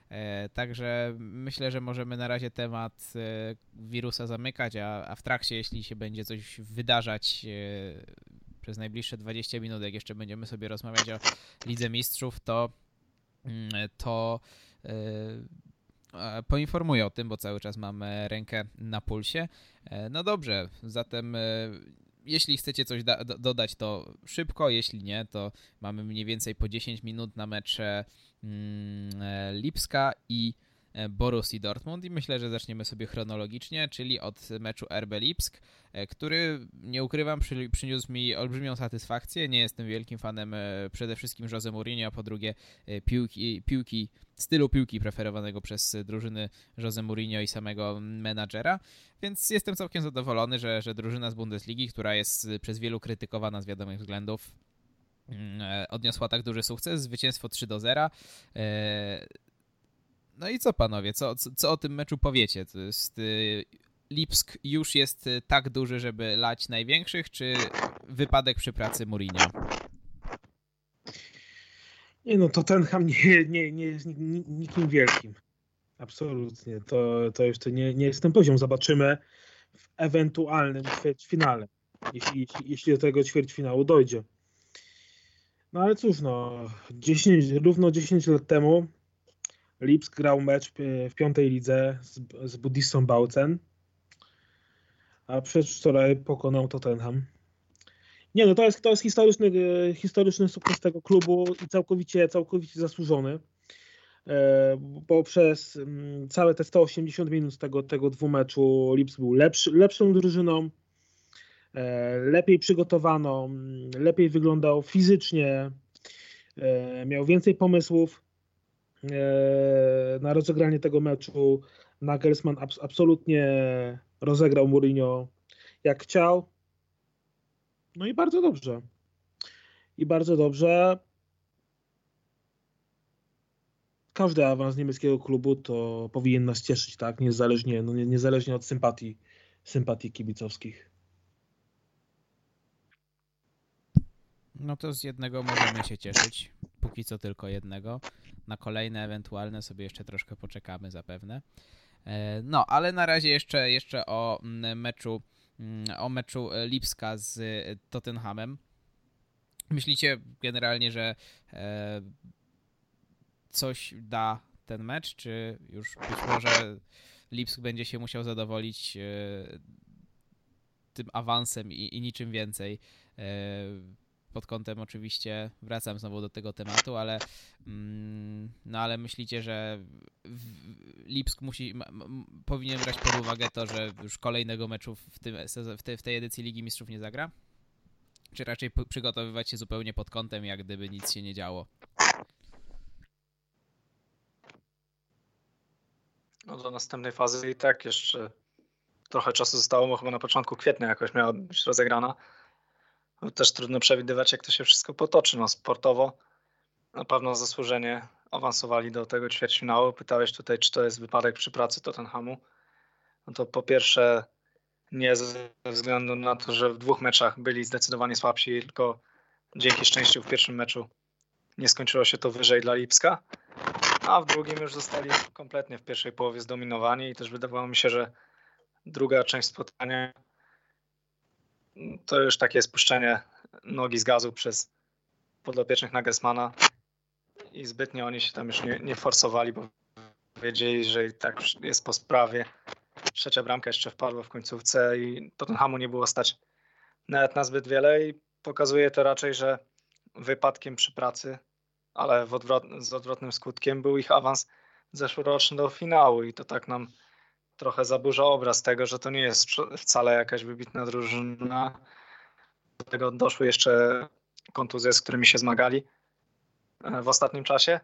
E, także myślę, że możemy na razie temat e, wirusa zamykać, a, a w trakcie, jeśli się będzie coś wydarzać e, przez najbliższe 20 minut, jak jeszcze będziemy sobie rozmawiać o Lidze Mistrzów, to, to poinformuję o tym, bo cały czas mamy rękę na pulsie. No dobrze, zatem jeśli chcecie coś dodać, to szybko, jeśli nie, to mamy mniej więcej po 10 minut na mecze mm, e, Lipska i e, Borussii Dortmund i myślę, że zaczniemy sobie chronologicznie, czyli od meczu RB Lipsk, e, który, nie ukrywam, przy, przyniósł mi olbrzymią satysfakcję. Nie jestem wielkim fanem przede wszystkim Jose Mourinho, a po drugie piłki, piłki stylu piłki preferowanego przez drużyny Jose Mourinho i samego menadżera, więc jestem całkiem zadowolony, że, że drużyna z Bundesligi, która jest przez wielu krytykowana z wiadomych względów, mm, e, odniosła tak duży sukces, zwycięstwo 3 do 0. No i co panowie, co, co, o tym meczu powiecie? To jest y, Lipsk już jest tak duży, żeby lać największych, czy wypadek przy pracy Mourinho? Nie no, Tottenham nie, nie, nie jest nikim wielkim. Absolutnie. To, to jeszcze nie, nie jest ten poziom. Zobaczymy w ewentualnym ćwierćfinale, jeśli, jeśli, jeśli do tego ćwierćfinału dojdzie. No ale cóż, no, 10, równo 10 lat temu Lipsk grał mecz w piątej lidze z, z Budistą Bautzen, a przedwczoraj pokonał Tottenham. Nie, no to jest, to jest historyczny, e, historyczny sukces tego klubu i całkowicie, całkowicie zasłużony. E, bo przez mm, całe te 180 minut tego, tego dwumeczu Lips był lepszy, lepszą drużyną, e, lepiej przygotowaną, lepiej wyglądał fizycznie, miał więcej pomysłów na rozegranie tego meczu. Nagelsmann absolutnie rozegrał Mourinho jak chciał. No i bardzo dobrze. I bardzo dobrze. Każdy awans niemieckiego klubu to powinien nas cieszyć, tak? Niezależnie, no niezależnie od sympatii, sympatii kibicowskich. No to z jednego możemy się cieszyć. Póki co tylko jednego. Na kolejne ewentualne sobie jeszcze troszkę poczekamy zapewne. E, no, ale na razie jeszcze, jeszcze o mm, meczu Mm, o meczu e, Lipska z e, Tottenhamem. Myślicie generalnie, że coś da ten mecz, czy już być może Lipsk będzie się musiał zadowolić tym awansem i, i niczym więcej pod kątem oczywiście wracam znowu do tego tematu, ale mm, no ale myślicie, że Lipsk musi powinien brać pod uwagę to, że już kolejnego meczu w, tym, w, tej, w tej edycji Ligi Mistrzów nie zagra? Czy raczej przygotowywać się zupełnie pod kątem, jak gdyby nic się nie działo? No do następnej fazy i tak jeszcze trochę czasu zostało, bo chyba na początku kwietnia jakoś miała być rozegrana. No, też trudno przewidywać, jak to się wszystko potoczy. No, sportowo na pewno zasłużenie awansowali do tego ćwierćfinału. Pytałeś tutaj, czy to jest wypadek przy pracy Tottenhamu. No to po pierwsze nie ze względu na to, że w dwóch meczach byli zdecydowanie słabsi, tylko dzięki szczęściu w pierwszym meczu nie skończyło się to wyżej dla Lipska, a w drugim już zostali kompletnie w pierwszej połowie zdominowani i też wydawało mi się, że druga część spotkania to już takie spuszczenie nogi z gazu przez podopiecznych Nagelsmana i zbytnio oni się tam już nie, nie forsowali, bo wiedzieli, że i tak jest po sprawie. Trzecia bramka jeszcze wpadła w końcówce i Tottenhamu nie było stać nawet na zbyt wiele i pokazuje to raczej, że wypadkiem przy pracy, ale odwrot, z odwrotnym skutkiem był ich awans zeszłoroczny do finału i to tak nam trochę zaburza obraz tego, że to nie jest wcale jakaś wybitna drużyna. Do tego doszły jeszcze kontuzje, z którymi się zmagali e, w ostatnim czasie.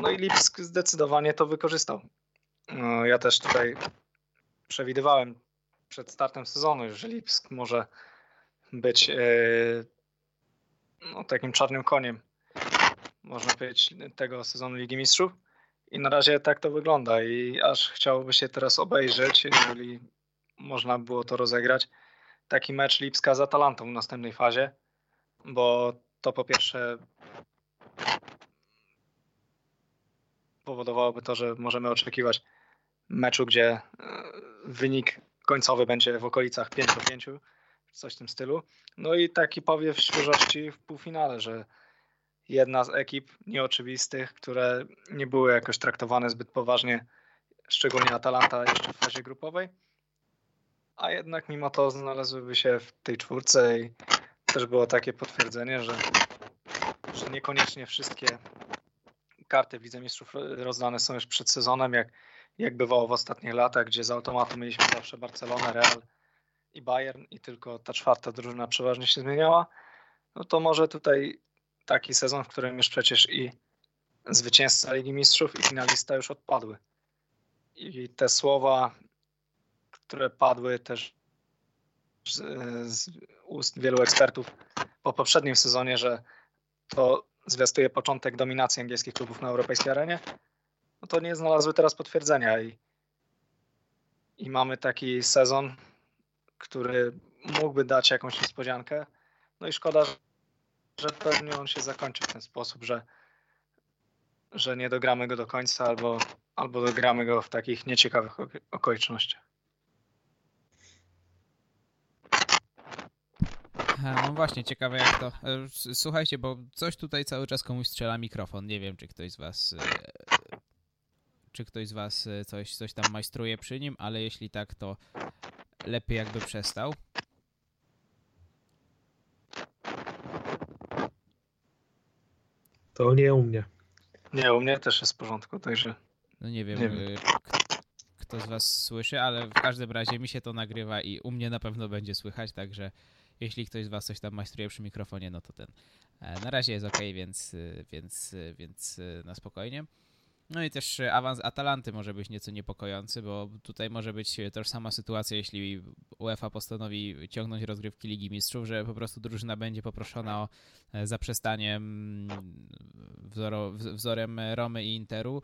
No i Lipsk zdecydowanie to wykorzystał. No, ja też tutaj przewidywałem przed startem sezonu, że Lipsk może być e, no, takim czarnym koniem, można powiedzieć, tego sezonu Ligi Mistrzów. I na razie tak to wygląda i aż chciałoby się teraz obejrzeć, jeżeli można było to rozegrać, taki mecz Lipska z Atalantą w następnej fazie, bo to po pierwsze powodowałoby to, że możemy oczekiwać meczu, gdzie e, wynik końcowy będzie w okolicach 5 do 5, coś w tym stylu. No i taki powiew świeżości w półfinale, że jedna z ekip nieoczywistych, które nie były jakoś traktowane zbyt poważnie, szczególnie Atalanta jeszcze w fazie grupowej, a jednak mimo to znalazłyby się w tej czwórce i też było takie potwierdzenie, że, że niekoniecznie wszystkie karty w Lidze Mistrzów rozdane są już przed sezonem, jak, jak bywało w ostatnich latach, gdzie z automatu mieliśmy zawsze Barcelonę, Real i Bayern i tylko ta czwarta drużyna przeważnie się zmieniała, no to może tutaj taki sezon, w którym już przecież i zwycięzca Ligi Mistrzów i finalista już odpadły. I te słowa, które padły też z, z ust wielu ekspertów po poprzednim sezonie, że to zwiastuje początek dominacji angielskich klubów na europejskiej arenie, no to nie znalazły teraz potwierdzenia i, i mamy taki sezon, który mógłby dać jakąś niespodziankę. No i szkoda, że pewnie on się zakończy w ten sposób, że, że nie dogramy go do końca albo, albo dogramy go w takich nieciekawych okolicznościach. No właśnie, ciekawe jak to. E, słuchajcie, bo coś tutaj cały czas komuś strzela mikrofon. Nie wiem, czy ktoś z was e, czy ktoś z was e, coś, coś tam majstruje przy nim, ale jeśli tak, to lepiej jakby przestał. To nie u mnie. Nie, u mnie też jest w porządku, także. No nie wiem, nie wiem. Y, kto z Was słyszy, ale w każdym razie mi się to nagrywa i u mnie na pewno będzie słychać, także jeśli ktoś z Was coś tam majstruje przy mikrofonie, no to ten. E, na razie jest ok, więc, y, więc, y, więc na spokojnie. No i też e, awans Atalanty może być nieco niepokojący, bo tutaj może być tożsama sytuacja, jeśli UEFA postanowi ciągnąć rozgrywki Ligi Mistrzów, że po prostu drużyna będzie poproszona o e, zaprzestanie mm, wzoro, wzorem Romy i Interu.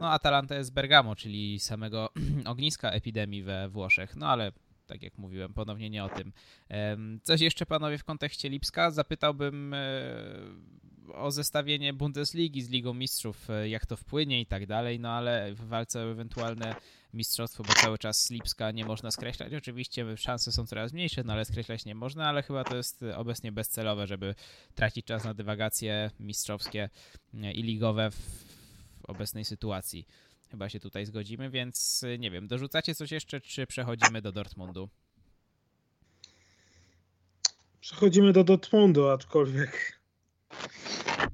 No Atalanta jest Bergamo, czyli samego ogniska epidemii we Włoszech, no ale tak jak mówiłem, ponownie nie o tym. Coś jeszcze panowie w kontekście Lipska? Zapytałbym e, o zestawienie Bundesligi z Ligą Mistrzów, e, jak to wpłynie i tak dalej, no ale w walce o ewentualne mistrzostwo, bo cały czas Lipska nie można skreślać. Oczywiście szanse są coraz mniejsze, no ale skreślać nie można, ale chyba to jest obecnie bezcelowe, żeby tracić czas na dywagacje mistrzowskie e, i ligowe w obecnej sytuacji. Chyba się tutaj zgodzimy, więc nie wiem, dorzucacie coś jeszcze, czy przechodzimy do Dortmundu? Przechodzimy do Dortmundu, aczkolwiek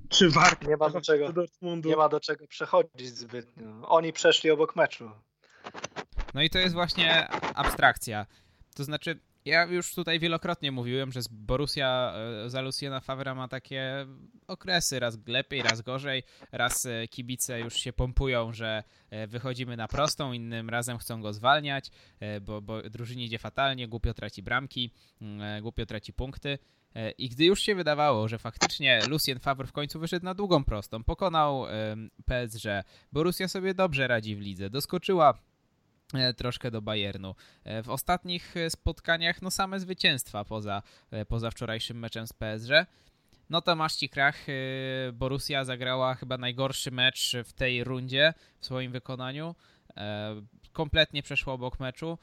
czy warto nie ma do czego, do? Nie ma do czego przechodzić zbytnio. Oni przeszli obok meczu. No i to jest właśnie abstrakcja. To znaczy, ja już tutaj wielokrotnie mówiłem, że Borussia e, za Luciana Favra ma takie okresy, raz lepiej, raz gorzej, raz e, kibice już się pompują, że e, wychodzimy na prostą, innym razem chcą go zwalniać, bo, bo drużynie idzie fatalnie, głupio traci bramki, mm, głupio traci punkty. I gdy już się wydawało, że faktycznie Lucien Favre w końcu wyszedł na długą prostą, pokonał PSG, Borussia sobie dobrze radzi w lidze, doskoczyła troszkę do Bayernu. E, w ostatnich e, spotkaniach no same zwycięstwa poza, poza wczorajszym meczem z PSG. No to maści krach. Borussia zagrała chyba najgorszy mecz w tej rundzie w swoim wykonaniu. Kompletnie przeszło obok meczu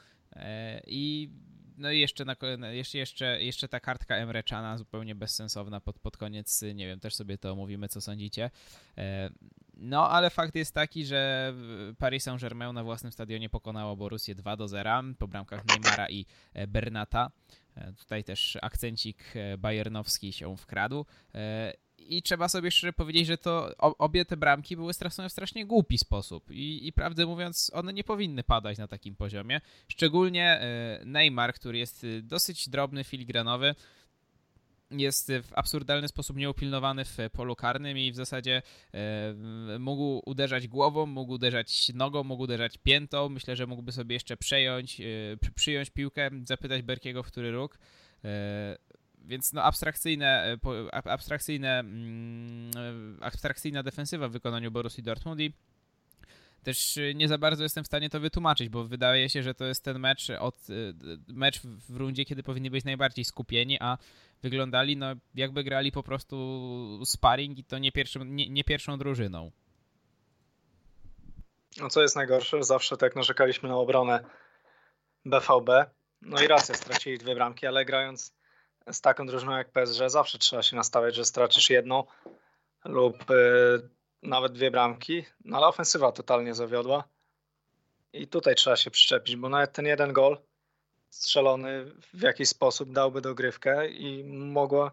i no i jeszcze, na, jeszcze, jeszcze, jeszcze ta kartka Emre Cana zupełnie bezsensowna pod, pod koniec, nie wiem, też sobie to omówimy, co sądzicie. No, ale fakt jest taki, że Paris Saint-Germain na własnym stadionie pokonało Borussię 2 do 0 po bramkach Neymara i e, Bernata. E, tutaj też akcencik e, bayernowski się wkradł. I trzeba sobie szczerze powiedzieć, że to obie te bramki były stracone w strasznie głupi sposób. I, I prawdę mówiąc, one nie powinny padać na takim poziomie. Szczególnie Neymar, który jest dosyć drobny, filigranowy jest w absurdalny sposób nieupilnowany w polu karnym i w zasadzie e, mógł uderzać głową, mógł uderzać nogą, mógł uderzać piętą. Myślę, że mógłby sobie jeszcze przejąć, e, przyjąć piłkę, zapytać Berkiego, w który róg. E, więc no abstrakcyjne, abstrakcyjne, mm, abstrakcyjna defensywa w wykonaniu Borussii Dortmund i też nie za bardzo jestem w stanie to wytłumaczyć, bo wydaje się, że to jest ten mecz od mecz w rundzie, kiedy powinni być najbardziej skupieni, a wyglądali no jakby grali po prostu sparring i to nie pierwszą, nie, nie pierwszą drużyną. No co jest najgorsze, zawsze tak narzekaliśmy na obronę BVB. No i racja, stracili dwie bramki, ale grając z taką drużyną jak PSG zawsze trzeba się nastawiać, że stracisz jedną lub y, nawet dwie bramki, no ale ofensywa totalnie zawiodła. I tutaj trzeba się przyczepić, bo nawet ten jeden gol strzelony w jakiś sposób dałby dogrywkę i mogła,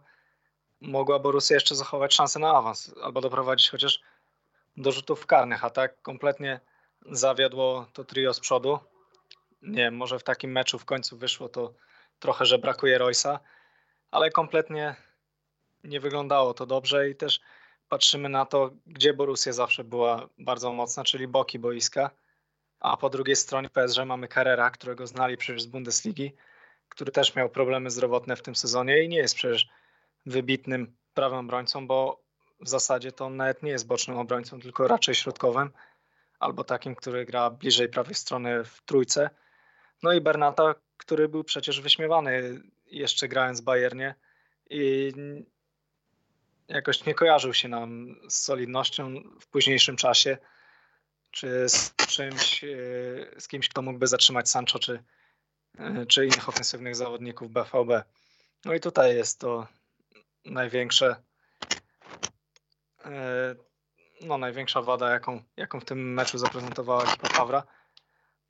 mogła Borussia jeszcze zachować szansę na awans albo doprowadzić chociaż do rzutów karnych, a tak kompletnie zawiodło to trio z przodu. Nie wiem, może w takim meczu w końcu wyszło to trochę, że brakuje Roysa, ale kompletnie nie wyglądało to dobrze i też patrzymy na to, gdzie Borussia zawsze była bardzo mocna, czyli boki boiska, a po drugiej stronie PSG mamy Carrera, którego znali przecież z Bundesligi, który też miał problemy zdrowotne w tym sezonie i nie jest przecież wybitnym prawym obrońcą, bo w zasadzie to on nawet nie jest bocznym obrońcą, tylko raczej środkowym, albo takim, który gra bliżej prawej strony w trójce. No i Bernata, który był przecież wyśmiewany jeszcze grając w Bayernie i jakoś nie kojarzył się nam z solidnością w późniejszym czasie, czy z czymś, e, z kimś, kto mógłby zatrzymać Sancho, czy, e, czy innych ofensywnych zawodników BVB. No i tutaj jest to największe, e, no największa wada, jaką, jaką w tym meczu zaprezentowała ekipa Pawra.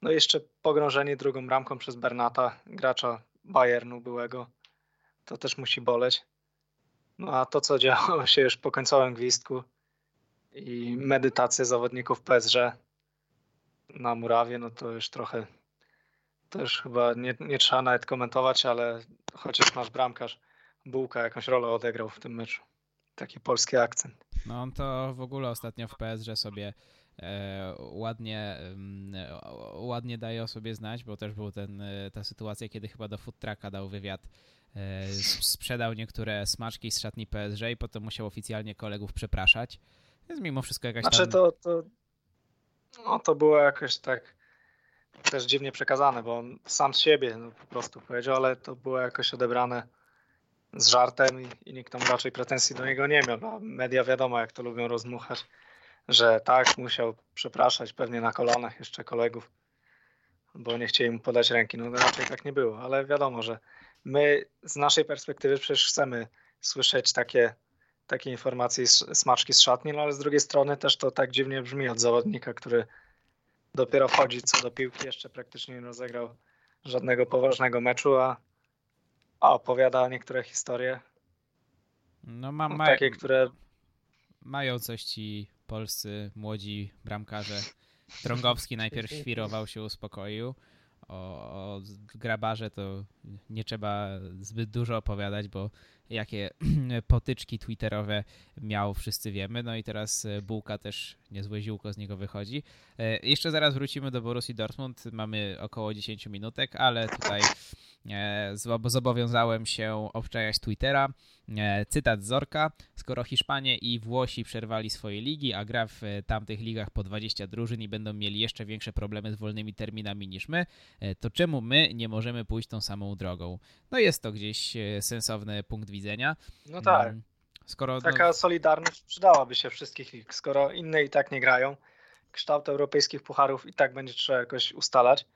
No i jeszcze pogrążenie drugą bramką przez Bernata, gracza Bayernu byłego. To też musi boleć. No a to, co działo się już po końcowym gwizdku i medytację zawodników PSG na murawie, no to już trochę, to już chyba nie, nie trzeba nawet komentować, ale chociaż nasz bramkarz Bułka jakąś rolę odegrał w tym meczu. Taki polski akcent. No on to w ogóle ostatnio w PSG sobie e, ładnie, ładnie daje o sobie znać, bo też był ten, e, ta sytuacja, kiedy chyba do Food Trucka dał wywiad E, sprzedał niektóre smaczki z szatni PSG i potem musiał oficjalnie kolegów przepraszać. Jest mimo wszystko jakaś znaczy, tam... to, to, no, to było jakoś tak też dziwnie przekazane, bo on sam z siebie no, po prostu powiedział, ale to było jakoś odebrane z żartem i, i nikt tam raczej pretensji do niego nie miał. Media wiadomo, jak to lubią rozmuchać, że tak, musiał przepraszać pewnie na kolanach jeszcze kolegów, bo nie chcieli mu podać ręki. No raczej tak nie było, ale wiadomo, że my z naszej perspektywy przecież chcemy słyszeć takie takie informacje, smaczki z szatni, no ale z drugiej strony też to tak dziwnie brzmi od zawodnika, który dopiero wchodzi co do piłki, jeszcze praktycznie nie rozegrał żadnego poważnego meczu, a, a opowiada niektóre historie. No, ma, ma, takie, które. Mają coś ci polscy młodzi bramkarze. Trągowski najpierw świrował się, uspokoił. O, o grabarze to nie trzeba zbyt dużo opowiadać, bo jakie potyczki twitterowe miał, wszyscy wiemy. No i teraz e, Bułka też niezłe ziółko z niego wychodzi. E, jeszcze zaraz wrócimy do Borussii Dortmund. Mamy około 10 minutek, ale tutaj e, zobowiązałem się obczajać Twittera. Cytat Zorka. Skoro Hiszpanie i Włosi przerwali swoje ligi, a gra w tamtych ligach po 20 drużyn i będą mieli jeszcze większe problemy z wolnymi terminami niż my, to czemu my nie możemy pójść tą samą drogą? No jest to gdzieś sensowny punkt widzenia. No tak. Mm, skoro, Taka no... solidarność przydałaby się wszystkich lig. Skoro inne i tak nie grają, kształt europejskich pucharów i tak będzie trzeba jakoś ustalać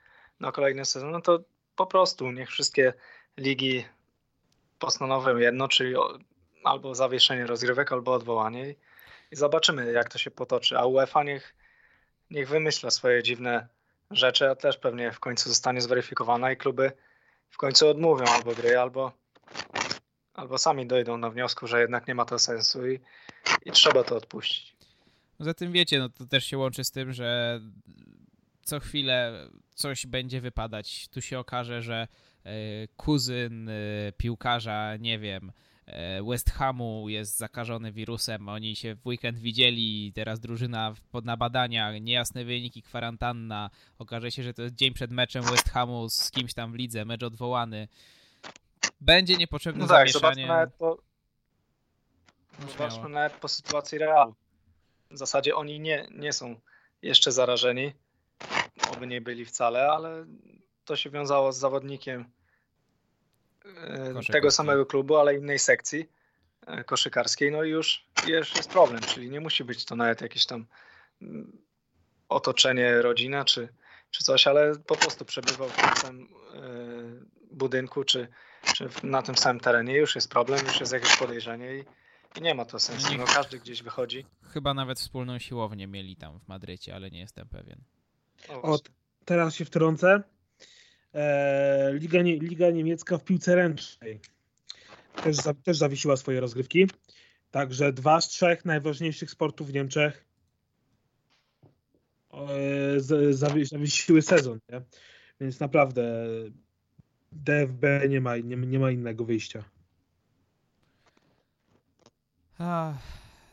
na kolejny sezon, no to po prostu niech wszystkie ligi postanowią jedno, czyli albo zawieszenie rozgrywek, albo odwołanie i, i zobaczymy, jak to się potoczy. A UEFA niech, niech wymyśla swoje dziwne rzeczy, a też pewnie w końcu zostanie zweryfikowana i kluby w końcu odmówią albo gry, albo albo sami dojdą na wniosku, że jednak nie ma to sensu i, i trzeba to odpuścić. Poza tym wiecie, no to też się łączy z tym, że co chwilę coś będzie wypadać. Tu się okaże, że e, kuzyn e, piłkarza, nie wiem, e, West Hamu jest zakażony wirusem, oni się w weekend widzieli, teraz drużyna na badaniach, niejasne wyniki, kwarantanna, okaże się, że to jest dzień przed meczem West Hamu z kimś tam w lidze, mecz odwołany. Będzie niepotrzebne no tak, zamieszanie. Zobaczmy nawet po, no zobaczmy nawet po sytuacji Realu. W zasadzie oni nie, nie są jeszcze zarażeni, oby nie byli wcale, ale to się wiązało z zawodnikiem e, tego samego klubu, ale innej sekcji e, koszykarskiej, no i już, już jest problem, czyli nie musi być to nawet jakieś tam mm, otoczenie, rodzina czy, czy coś, ale po prostu przebywał w tym e, budynku czy, czy na tym samym terenie już jest problem, już jest jakieś podejrzenie i, i nie ma to sensu. No, każdy gdzieś wychodzi. Chyba nawet wspólną siłownię mieli tam w Madrycie, ale nie jestem pewien. O, teraz się wtrącę. E, Liga, nie, Liga niemiecka w piłce ręcznej też, za, też zawiesiła swoje rozgrywki. Także dwa z trzech najważniejszych sportów w Niemczech e, zawiesiły sezon. Nie? Więc naprawdę DFB nie ma, nie, nie ma innego wyjścia. A,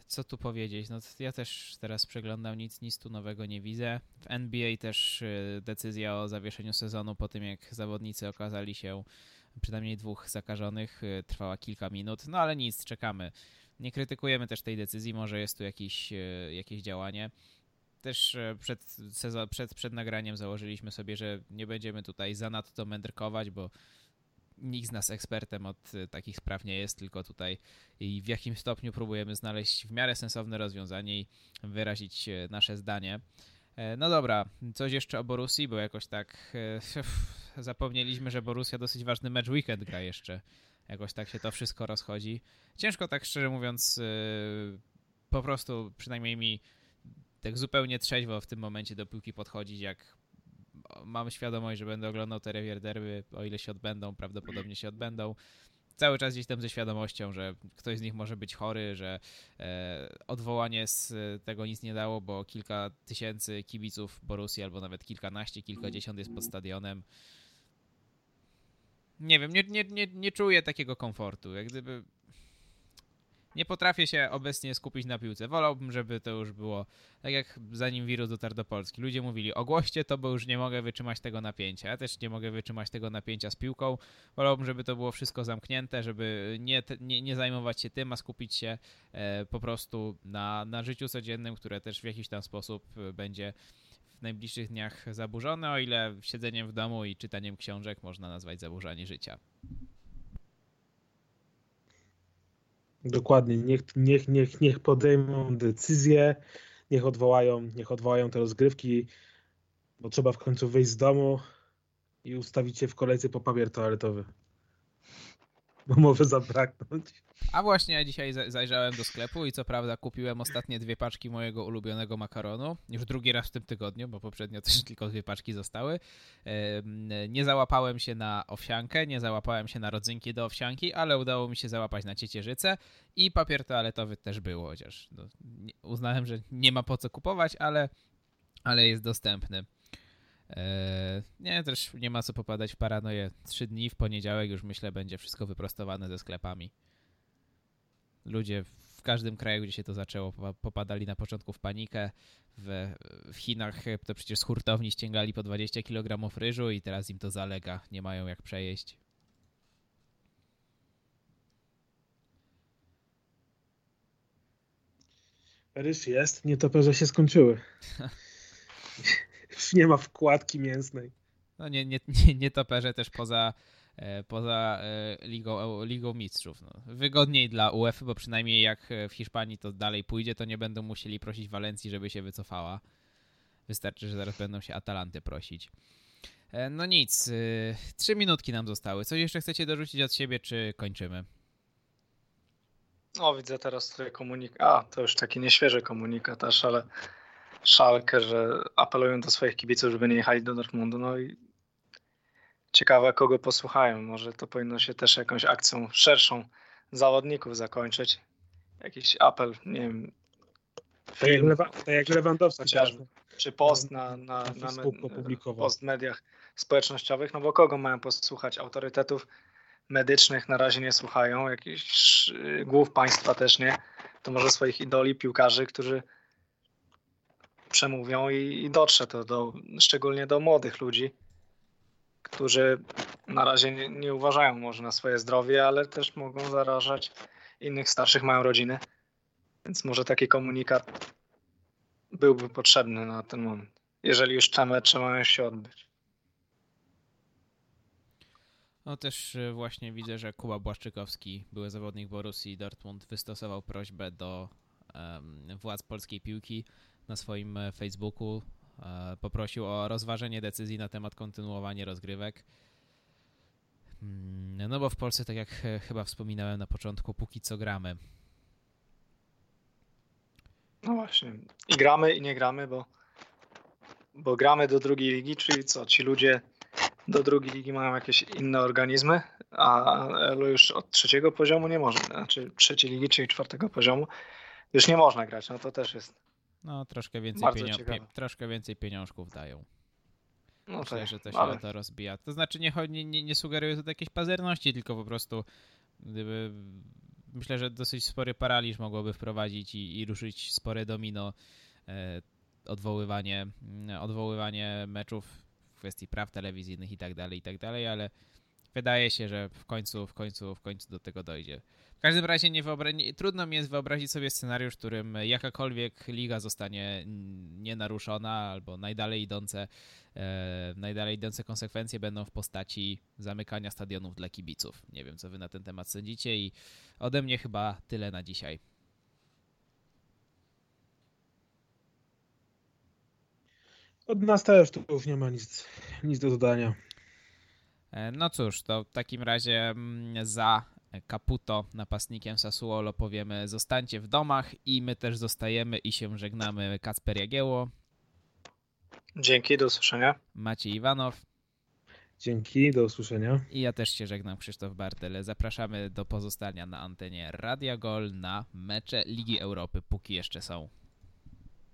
co tu powiedzieć? No, ja też teraz przeglądam, nic, nic tu nowego nie widzę. W NBA też y, decyzja o zawieszeniu sezonu po tym, jak zawodnicy okazali się przynajmniej dwóch zakażonych, y, trwała kilka minut, no ale nic, czekamy. Nie krytykujemy też tej decyzji, może jest tu jakieś, y, jakieś działanie też e, przed, sezon, przed, przed nagraniem założyliśmy sobie, że nie będziemy tutaj zanadto mędrkować, bo nikt z nas ekspertem od e, takich spraw nie jest, tylko tutaj i w jakim stopniu próbujemy znaleźć w miarę sensowne rozwiązanie i wyrazić e, nasze zdanie. No dobra, coś jeszcze o Borussii, bo jakoś tak zapomnieliśmy, że Borussia dosyć ważny mecz weekend gra jeszcze. Jakoś tak się to wszystko rozchodzi. Ciężko tak szczerze mówiąc po prostu przynajmniej mi tak zupełnie trzeźwo w tym momencie do piłki podchodzić, jak mam świadomość, że będę oglądał te Revier Derby, o ile się odbędą, prawdopodobnie się odbędą. Cały czas gdzieś tam ze świadomością, że ktoś z nich może być chory, że e, odwołanie z tego nic nie dało, bo kilka tysięcy kibiców Borussii, albo nawet kilkanaście, kilkadziesiąt jest pod stadionem. Nie wiem, nie, nie, nie, nie czuję takiego komfortu. Jak gdyby nie potrafię się obecnie skupić na piłce. Wolałbym, żeby to już było tak jak zanim wirus dotarł do Polski. Ludzie mówili, ogłoście to, bo już nie mogę wytrzymać tego napięcia. Ja też nie mogę wytrzymać tego napięcia z piłką. Wolałbym, żeby to było wszystko zamknięte, żeby nie, nie, nie zajmować się tym, a skupić się e, po prostu na, na życiu codziennym, które też w jakiś tam sposób e, będzie w najbliższych dniach zaburzone, o ile siedzeniem w domu i czytaniem książek można nazwać zaburzanie życia. Dokładnie, niech, niech, niech, niech podejmą decyzję, niech odwołają, niech odwołają te rozgrywki, bo trzeba w końcu wyjść z domu i ustawić się w kolejce po papier toaletowy. Bo może zabraknąć. A właśnie ja dzisiaj zajrzałem do sklepu i co prawda kupiłem ostatnie dwie paczki mojego ulubionego makaronu. Już drugi raz w tym tygodniu, bo poprzednio też tylko dwie paczki zostały. Nie załapałem się na owsiankę, nie załapałem się na rodzynki do owsianki, ale udało mi się załapać na ciecierzycę i papier toaletowy też było, chociaż no, uznałem, że nie ma po co kupować, ale, ale jest dostępny. Eee, nie, też nie ma co popadać w paranoję. Trzy dni w poniedziałek już myślę będzie wszystko wyprostowane ze sklepami. Ludzie w każdym kraju, gdzie się to zaczęło, popadali na początku w panikę. W, w Chinach to przecież z hurtowni ściągali po 20 kg ryżu i teraz im to zalega. Nie mają jak przejeść. Ryż jest, nietoperze się skończyły. Już nie ma wkładki mięsnej. No nie, nie, nie, nietoperze też poza, e, poza e, Ligą, Ligą Mistrzów. No. Wygodniej dla UEFA, bo przynajmniej jak w Hiszpanii to dalej pójdzie, to nie będą musieli prosić Walencji, żeby się wycofała. Wystarczy, że zaraz będą się Atalanty prosić. E, no nic, trzy minutki nam zostały. Co jeszcze chcecie dorzucić od siebie, czy kończymy? O, widzę teraz tutaj komunikat. A, to już taki nieświeży komunikat ale Szalkę, że apelują do swoich kibiców, żeby nie jechali do Dortmundu. No i ciekawe, kogo posłuchają. Może to powinno się też jakąś akcją szerszą zawodników zakończyć. Jakiś apel, nie wiem. Tak jak, Lewa, tak jak Lewandowski. Chociażby, czy post na, na, na, na post mediach społecznościowych. No bo kogo mają posłuchać? Autorytetów medycznych na razie nie słuchają, jakichś głów państwa też nie. To może swoich idoli, piłkarzy, którzy przemówią i, i dotrze to do, szczególnie do młodych ludzi, którzy na razie nie, nie uważają może na swoje zdrowie, ale też mogą zarażać innych starszych, mają rodziny. Więc może taki komunikat byłby potrzebny na ten moment, jeżeli już te mecze mają się odbyć. No też e, właśnie widzę, że Kuba Błaszczykowski, były zawodnik Borussii Dortmund, wystosował prośbę do um, władz polskiej piłki, na swoim e, Facebooku. E, poprosił o rozważenie decyzji na temat kontynuowania rozgrywek. Mm, no bo w Polsce, tak jak e, chyba wspominałem na początku, póki co gramy. No właśnie. I gramy, i nie gramy, bo, bo gramy do drugiej ligi, czyli co? Ci ludzie do drugiej ligi mają jakieś inne organizmy, a już od trzeciego poziomu nie można, znaczy trzeciej ligi, czyli czwartego poziomu, już nie można grać. No to też jest no, troszkę więcej, pienio- troszkę więcej pieniążków dają. No Myślę, tak, że to się ale... to rozbija. To znaczy nie, nie, nie, nie sugeruję tutaj jakiejś pazerności, tylko po prostu gdyby myślę, że dosyć spory paraliż mogłoby wprowadzić i, i ruszyć spore domino e, odwoływanie, odwoływanie meczów w kwestii praw telewizyjnych i tak dalej, i tak dalej, ale wydaje się, że w końcu, w końcu, w końcu do tego dojdzie. W każdym razie nie trudno mi jest wyobrazić sobie scenariusz, w którym jakakolwiek liga zostanie nienaruszona albo najdalej idące, e, najdalej idące konsekwencje będą w postaci zamykania stadionów dla kibiców. Nie wiem, co wy na ten temat sądzicie i ode mnie chyba tyle na dzisiaj. Od nas też tu już nie ma nic, nic do dodania. E, no cóż, to w takim razie mm, za Caputo, napastnikiem Sassuolo, powiemy zostańcie w domach i my też zostajemy i się żegnamy. Kacper Jagieło. Dzięki, do usłyszenia. Maciej Iwanow. Dzięki, do usłyszenia. I ja też się żegnam, Krzysztof Bartel. Zapraszamy do pozostania na antenie Radia Gol na mecze Ligi Europy, póki jeszcze są.